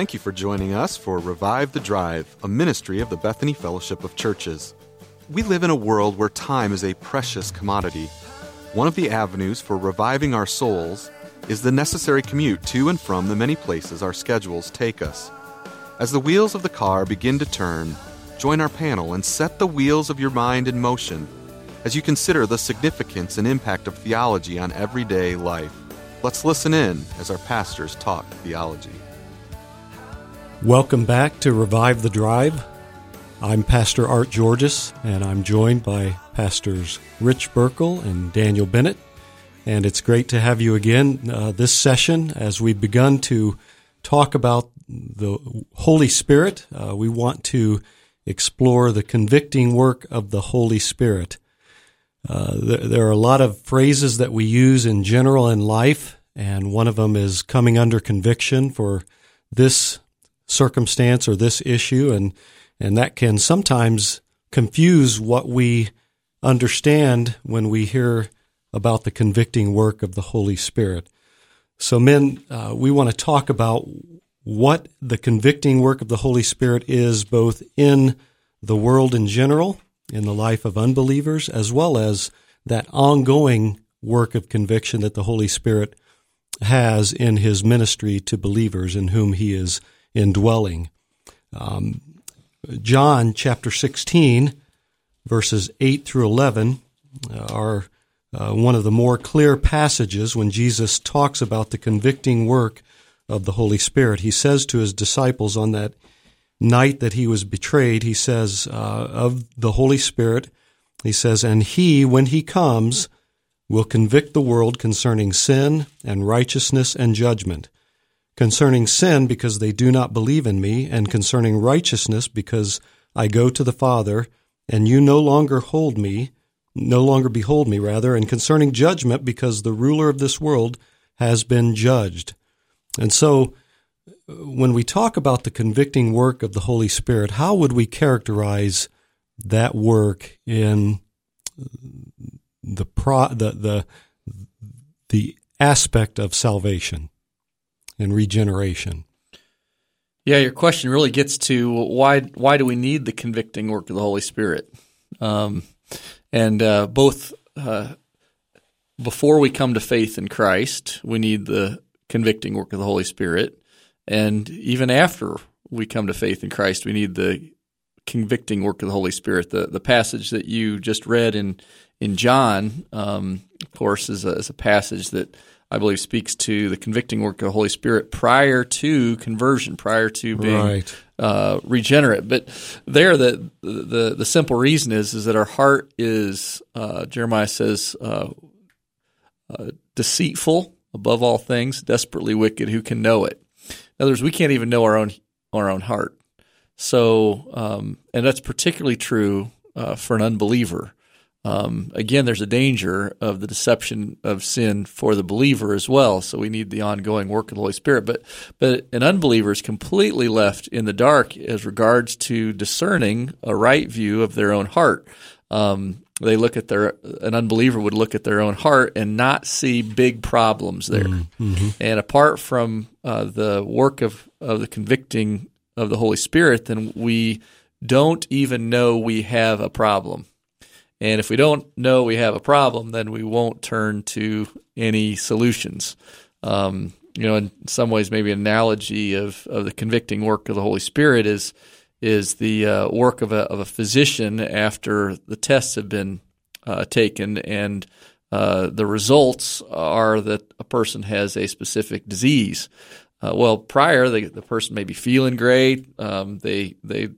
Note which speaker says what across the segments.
Speaker 1: Thank you for joining us for Revive the Drive, a ministry of the Bethany Fellowship of Churches. We live in a world where time is a precious commodity. One of the avenues for reviving our souls is the necessary commute to and from the many places our schedules take us. As the wheels of the car begin to turn, join our panel and set the wheels of your mind in motion as you consider the significance and impact of theology on everyday life. Let's listen in as our pastors talk theology.
Speaker 2: Welcome back to Revive the Drive. I'm Pastor Art Georges, and I'm joined by Pastors Rich Burkle and Daniel Bennett. And it's great to have you again uh, this session as we've begun to talk about the Holy Spirit. Uh, we want to explore the convicting work of the Holy Spirit. Uh, there, there are a lot of phrases that we use in general in life, and one of them is coming under conviction for this circumstance or this issue, and and that can sometimes confuse what we understand when we hear about the convicting work of the Holy Spirit. So, men, uh, we want to talk about what the convicting work of the Holy Spirit is, both in the world in general, in the life of unbelievers, as well as that ongoing work of conviction that the Holy Spirit has in his ministry to believers in whom he is indwelling. Um, John chapter 16, verses 8 through 11, uh, are uh, one of the more clear passages when Jesus talks about the convicting work of the Holy Spirit. He says to his disciples on that night that he was betrayed, he says, uh, of the Holy Spirit, he says, and he, when he comes, will convict the world concerning sin and righteousness and judgment concerning sin because they do not believe in me, and concerning righteousness because I go to the Father, and you no longer hold me, no longer behold me, rather, and concerning judgment because the ruler of this world has been judged. And so, when we talk about the convicting work of the Holy Spirit, how would we characterize that work in the pro, the the the aspect of salvation? And regeneration.
Speaker 3: Yeah, your question really gets to why why do we need the convicting work of the Holy Spirit? Um, and uh, both uh, before we come to faith in Christ, we need the convicting work of the Holy Spirit, and even after we come to faith in Christ, we need the convicting work of the Holy Spirit. The the passage that you just read in in John, um, of course, is a, is a passage that I believe speaks to the convicting work of the Holy Spirit prior to conversion, prior to being right. uh, regenerate. But there, the, the the simple reason is is that our heart is uh, Jeremiah says uh, uh deceitful above all things, desperately wicked. Who can know it? In other words, we can't even know our own our own heart. So, um, and that's particularly true uh, for an unbeliever. Um, again, there's a danger of the deception of sin for the believer as well. So we need the ongoing work of the Holy Spirit. But but an unbeliever is completely left in the dark as regards to discerning a right view of their own heart. Um, they look at their an unbeliever would look at their own heart and not see big problems there. Mm-hmm. And apart from uh, the work of of the convicting of the Holy Spirit, then we don't even know we have a problem. And if we don't know we have a problem, then we won't turn to any solutions. Um, you know, in some ways, maybe an analogy of, of the convicting work of the Holy Spirit is is the uh, work of a, of a physician after the tests have been uh, taken and uh, the results are that a person has a specific disease. Uh, well, prior, the, the person may be feeling great. Um, they they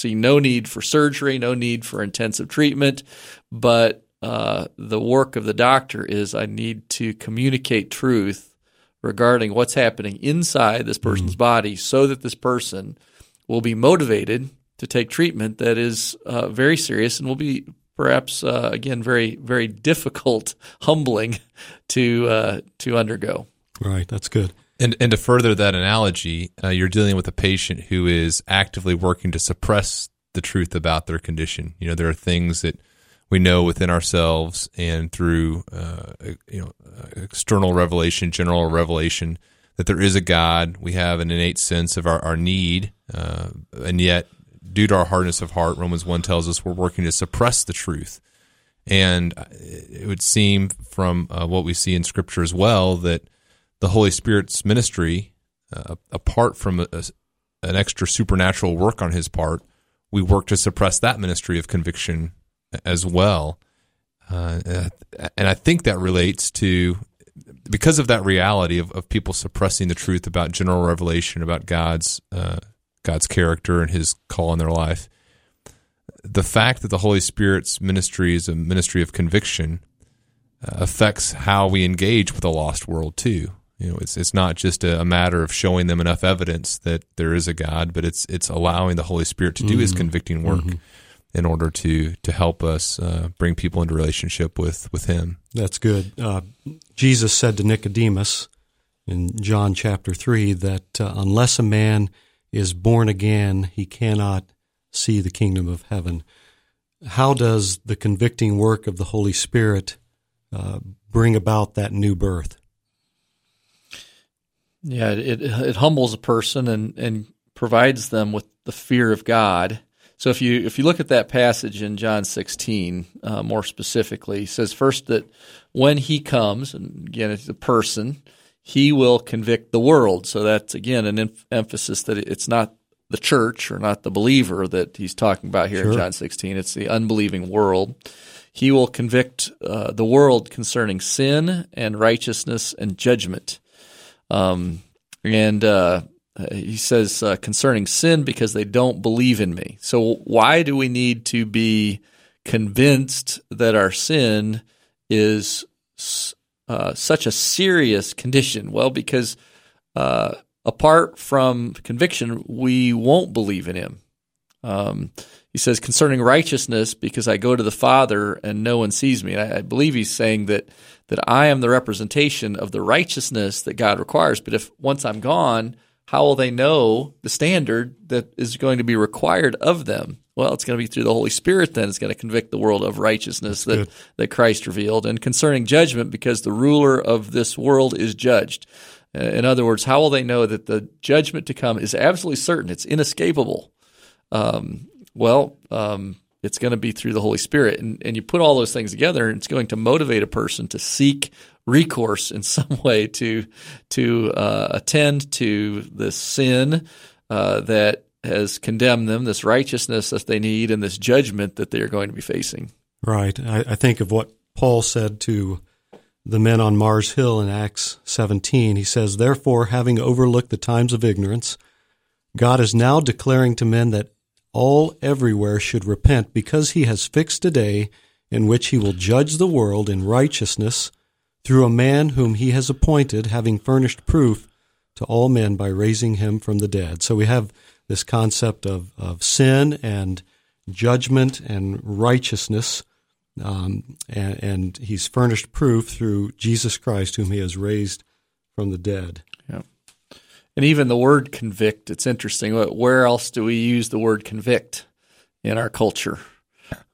Speaker 3: see no need for surgery, no need for intensive treatment, but uh, the work of the doctor is I need to communicate truth regarding what's happening inside this person's mm-hmm. body so that this person will be motivated to take treatment that is uh, very serious and will be perhaps uh, again very very difficult humbling to uh, to undergo.
Speaker 2: Right. That's good
Speaker 4: and and to further that analogy, uh, you're dealing with a patient who is actively working to suppress the truth about their condition. You know, there are things that we know within ourselves and through uh, you know uh, external revelation, general revelation, that there is a God. We have an innate sense of our, our need, uh, and yet, due to our hardness of heart, Romans 1 tells us we're working to suppress the truth. And it would seem from uh, what we see in Scripture as well that the Holy Spirit's ministry, uh, apart from a, a, an extra supernatural work on his part, we work to suppress that ministry of conviction as well. Uh, and I think that relates to because of that reality of, of people suppressing the truth about general revelation about God's uh, God's character and His call in their life. The fact that the Holy Spirit's ministry is a ministry of conviction uh, affects how we engage with a lost world too. You know, it's it's not just a, matter of showing them enough evidence that there is a God, but it's it's allowing the Holy Spirit to do mm-hmm. His convicting work. Mm-hmm in order to to help us uh, bring people into relationship with with Him.
Speaker 2: That's good. Uh, Jesus said to Nicodemus in John chapter three that uh, unless a man is born again, he cannot see the kingdom of heaven. How does the convicting work of the Holy Spirit uh, bring about that new birth?
Speaker 3: Yeah, it it humbles a person and and provides them with the fear of God so if you if you look at that passage in John 16 uh, more specifically, he says first that when he comes, and again it's a person, he will convict the world. So that's again an em- emphasis that it's not the church or not the believer that he's talking about here sure. in John 16. It's the unbelieving world. He will convict uh, the world concerning sin and righteousness and judgment. Um, and uh, he says uh, concerning sin because they don't believe in me. So why do we need to be convinced that our sin is uh, such a serious condition? Well, because uh, apart from conviction, we won't believe in him. Um, he says concerning righteousness because I go to the Father and no one sees me. And I, I believe he's saying that that I am the representation of the righteousness that God requires. But if once I'm gone, how will they know the standard that is going to be required of them? Well, it's going to be through the Holy Spirit then. It's going to convict the world of righteousness that, that Christ revealed. And concerning judgment, because the ruler of this world is judged. Uh, in other words, how will they know that the judgment to come is absolutely certain? It's inescapable. Um, well, um, it's going to be through the Holy Spirit. And, and you put all those things together, and it's going to motivate a person to seek recourse in some way to to uh, attend to the sin uh, that has condemned them, this righteousness that they need, and this judgment that they are going to be facing.
Speaker 2: Right. I, I think of what Paul said to the men on Mars Hill in Acts 17. He says, Therefore, having overlooked the times of ignorance, God is now declaring to men that all everywhere should repent because he has fixed a day in which he will judge the world in righteousness through a man whom he has appointed, having furnished proof to all men by raising him from the dead. So we have this concept of, of sin and judgment and righteousness. Um, and, and, he's furnished proof through Jesus Christ, whom he has raised from the dead.
Speaker 3: And even the word convict, it's interesting. Where else do we use the word convict in our culture?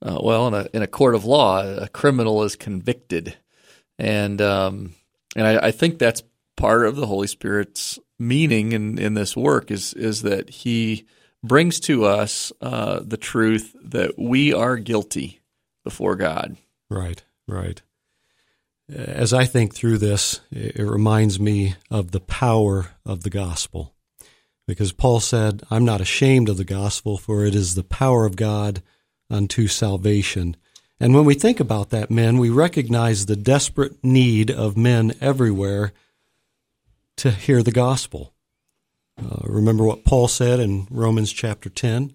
Speaker 3: Uh, well, in a, in a court of law, a criminal is convicted and um, and I, I, think that's part of the Holy Spirit's meaning in, in this work is is that He brings to us uh, the truth that we are guilty before God.
Speaker 2: Right, right. As I think through this, it reminds me of the power of the gospel. Because Paul said, I'm not ashamed of the gospel, for it is the power of God unto salvation and when we think about that, men, we recognize the desperate need of men everywhere to hear the gospel. Uh, remember what Paul said in Romans chapter 10?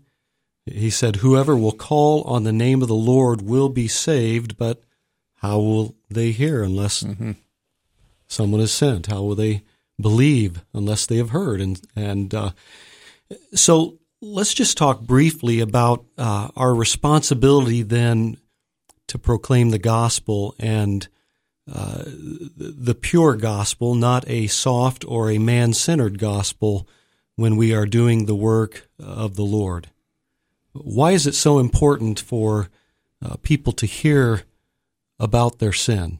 Speaker 2: He said, Whoever will call on the name of the Lord will be saved, but how will they hear unless mm-hmm. someone is sent? How will they believe unless they have heard? And, and uh, so let's just talk briefly about uh, our responsibility then to proclaim the gospel and uh, the pure gospel, not a soft or a man centered gospel when we are doing the work of the Lord. Why is it so important for uh, people to hear about their sin,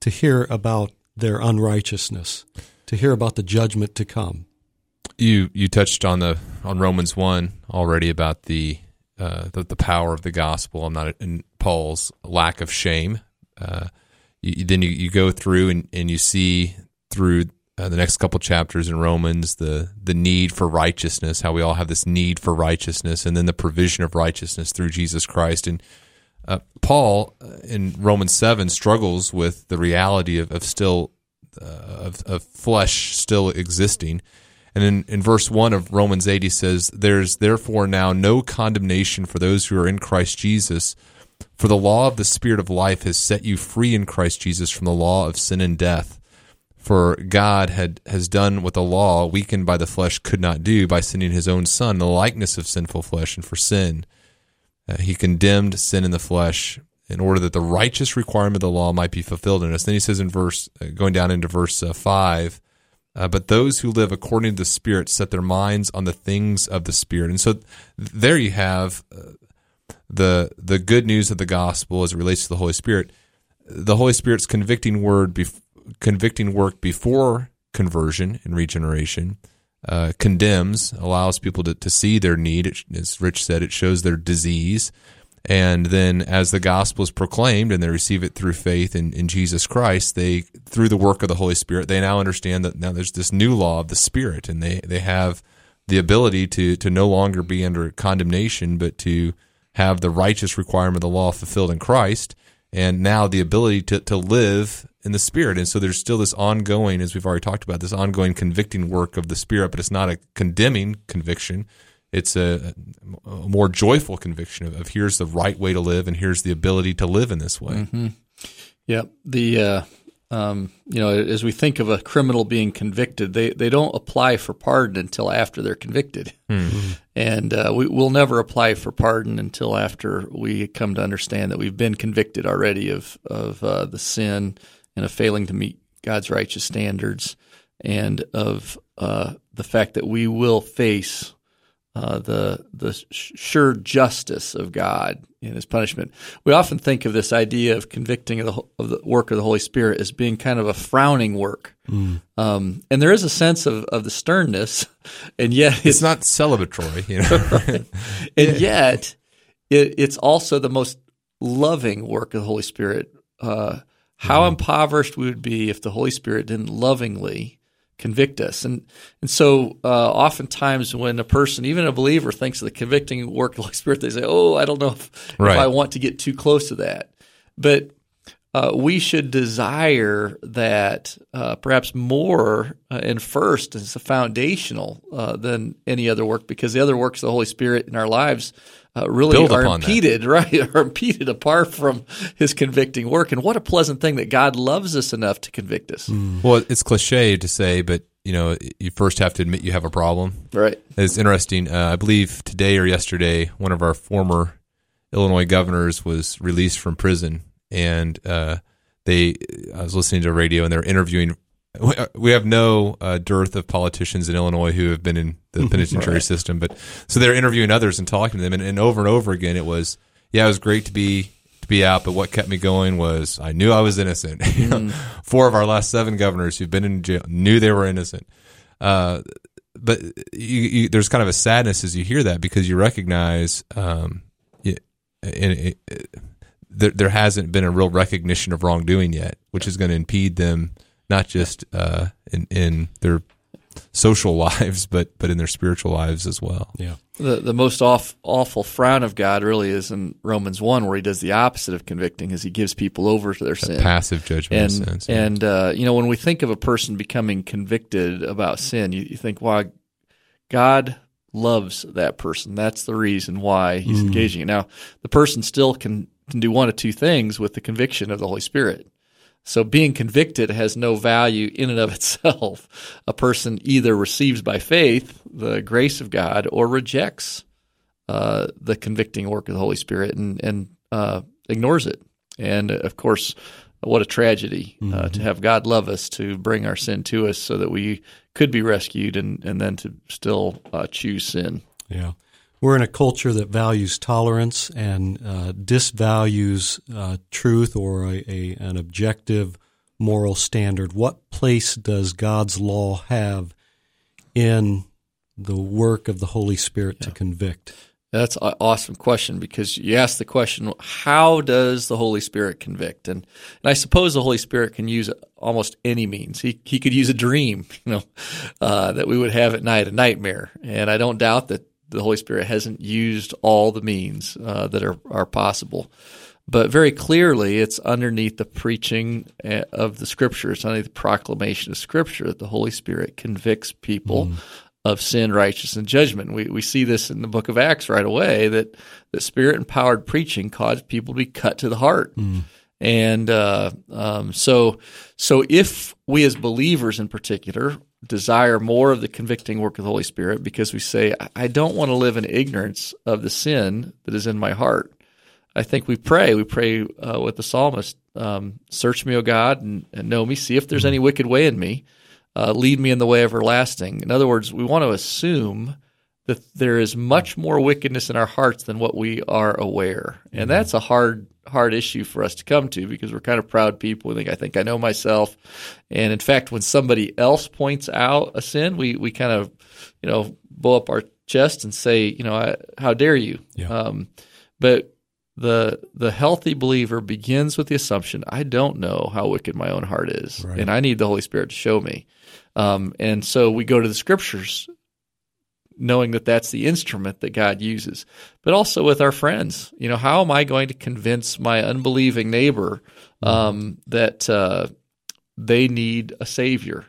Speaker 2: to hear about their unrighteousness, to hear about the judgment to come.
Speaker 4: You you touched on the on Romans one already about the uh, the, the power of the gospel. I'm not in Paul's lack of shame. Uh, you, then you, you go through and, and you see through uh, the next couple chapters in Romans the the need for righteousness, how we all have this need for righteousness, and then the provision of righteousness through Jesus Christ. And uh, Paul uh, in Romans seven struggles with the reality of, of still uh, of, of flesh still existing. And in, in verse 1 of Romans 8, he says, There's therefore now no condemnation for those who are in Christ Jesus, for the law of the Spirit of life has set you free in Christ Jesus from the law of sin and death. For God had has done what the law, weakened by the flesh, could not do by sending his own Son the likeness of sinful flesh, and for sin. Uh, he condemned sin in the flesh in order that the righteous requirement of the law might be fulfilled in us. Then he says in verse, uh, going down into verse uh, 5, uh, but those who live according to the Spirit set their minds on the things of the Spirit. And so there you have uh, the the good news of the gospel as it relates to the Holy Spirit. The Holy Spirit's convicting word, bef- convicting work before conversion and regeneration, uh, condemns, allows people to, to see their need. It, as Rich said, it shows their disease. And then as the gospel is proclaimed and they receive it through faith in, in Jesus Christ, they, through the work of the Holy Spirit, they now understand that now there's this new law of the Spirit and they, they have the ability to, to no longer be under condemnation, but to have the righteous requirement of the law fulfilled in Christ, and now the ability to, to live in the Spirit. And so there's still this ongoing, as we've already talked about, this ongoing convicting work of the Spirit, but it's not a condemning conviction. It's a, a more joyful conviction of, of, here's the right way to live, and here's the ability to live in this way.
Speaker 3: Mm-hmm. Yeah. The uh, um, you know, as we think of a criminal being convicted, they, they don't apply for pardon until after they're convicted. Mm-hmm. And uh, we, will never apply for pardon until after we come to understand that we've been convicted already of, of uh, the sin and of failing to meet God's righteous standards and of uh, the fact that we will face uh, the the sure justice of God in His punishment. We often think of this idea of convicting of the, of the work of the Holy Spirit as being kind of a frowning work, mm. um, and there is a sense of, of the sternness, and yet
Speaker 4: it's, it's not celebratory, you know.
Speaker 3: and yet it, it's also the most loving work of the Holy Spirit. Uh, how mm. impoverished we would be if the Holy Spirit didn't lovingly convict us. And and so uh, oftentimes when a person, even a believer, thinks of the convicting work of the Holy Spirit, they say, "Oh, I don't know if, right. if I want to get too close to that." But uh, we should desire that uh, perhaps more uh, and first as a foundational uh, than any other work, because the other works of the Holy Spirit in our lives uh, really
Speaker 4: Build
Speaker 3: are impeded, that. right? Are impeded apart from His convicting work. And what a pleasant thing that God loves us enough to convict us.
Speaker 4: Mm. Well, it's cliche to say, but you know, you first have to admit you have a problem.
Speaker 3: Right.
Speaker 4: It's interesting. Uh, I believe today or yesterday, one of our former Illinois governors was released from prison, and uh, they. I was listening to radio, and they're interviewing we have no uh, dearth of politicians in Illinois who have been in the penitentiary right. system, but so they're interviewing others and talking to them, and, and, over and over again, it was, yeah, it was great to be to be out, but what kept me going was I knew I was innocent. Mm. Four of our last seven governors who've been in jail knew they were innocent. Uh, but you, you, there's kind of a sadness as you hear that because you recognize, um, it, it, there, there hasn't been a real recognition of wrongdoing yet, which is going to impede them not just uh, in in their social lives, but but in their spiritual lives as well.
Speaker 3: Yeah. The the most off, awful frown of God really is in Romans one, where He does the opposite of convicting, as He gives people over to their sin,
Speaker 4: passive judgment.
Speaker 3: And
Speaker 4: sense,
Speaker 3: yeah. and uh, you know when we think of a person becoming convicted about sin, you, you think, "Wow, God loves that person. That's the reason why He's mm. engaging it." Now, the person still can can do one of two things with the conviction of the Holy Spirit. So being convicted has no value in and of itself. A person either receives by faith the grace of God or rejects uh, the convicting work of the Holy Spirit and, and uh, ignores it. And of course, what a tragedy uh, mm-hmm. to have God love us to bring our sin to us so that we could be rescued and, and then to still uh, choose sin.
Speaker 2: Yeah. We're in a culture that values tolerance and uh, disvalues uh, truth or a, a, an objective moral standard? What place does God's law have in the work of the Holy Spirit yeah. to convict?
Speaker 3: That's an awesome question because you asked the question, how does the Holy Spirit convict? And, and I suppose the Holy Spirit can use almost any means. He, he could use a dream, you know, uh, that we would have at night, a nightmare. And I don't doubt that the Holy Spirit hasn't used all the means uh, that are, are possible. But very clearly, it's underneath the preaching uh, of the Scriptures, underneath the proclamation of Scripture, that the Holy Spirit convicts people mm of sin, righteousness, and judgment. We, we see this in the book of Acts right away that, that spirit empowered preaching caused people to be cut to the heart. Mm. And uh, um, so, so if we as believers in particular desire more of the convicting work of the Holy Spirit because we say, I don't want to live in ignorance of the sin that is in my heart. I think we pray. We pray uh, with the psalmist, um, "Search me, O God, and, and know me. See if there's any wicked way in me, uh, lead me in the way everlasting. In other words, we want to assume that there is much more wickedness in our hearts than what we are aware, and mm-hmm. that's a hard hard issue for us to come to because we're kind of proud people. We think I think I know myself, and in fact, when somebody else points out a sin, we we kind of you know blow up our chest and say, you know, how dare you?
Speaker 2: Yeah. Um,
Speaker 3: but the the healthy believer begins with the assumption I don't know how wicked my own heart is, right. and I need the Holy Spirit to show me. Um, and so we go to the scriptures knowing that that's the instrument that God uses, but also with our friends. You know, how am I going to convince my unbelieving neighbor um, that uh, they need a savior?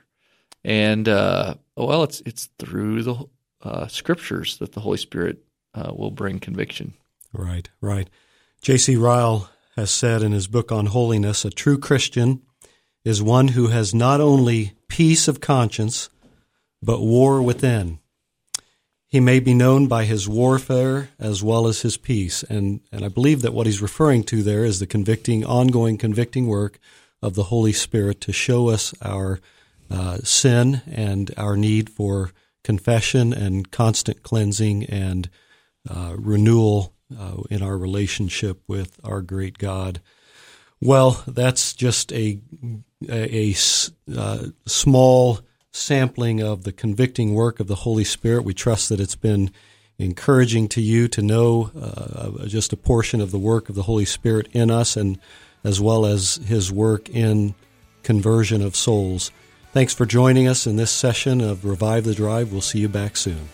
Speaker 3: And uh, well, it's it's through the uh, scriptures that the Holy Spirit uh, will bring conviction.
Speaker 2: Right, right. J.C. Ryle has said in his book on holiness, a true Christian is one who has not only peace of conscience, but war within. He may be known by his warfare as well as his peace. And, and I believe that what he's referring to there is the convicting, ongoing convicting work of the Holy Spirit to show us our uh, sin and our need for confession and constant cleansing and uh, renewal uh, in our relationship with our great God. Well, that's just a a, a uh, small sampling of the convicting work of the Holy Spirit. We trust that it's been encouraging to you to know uh, just a portion of the work of the Holy Spirit in us, and as well as His work in conversion of souls. Thanks for joining us in this session of Revive the Drive. We'll see you back soon.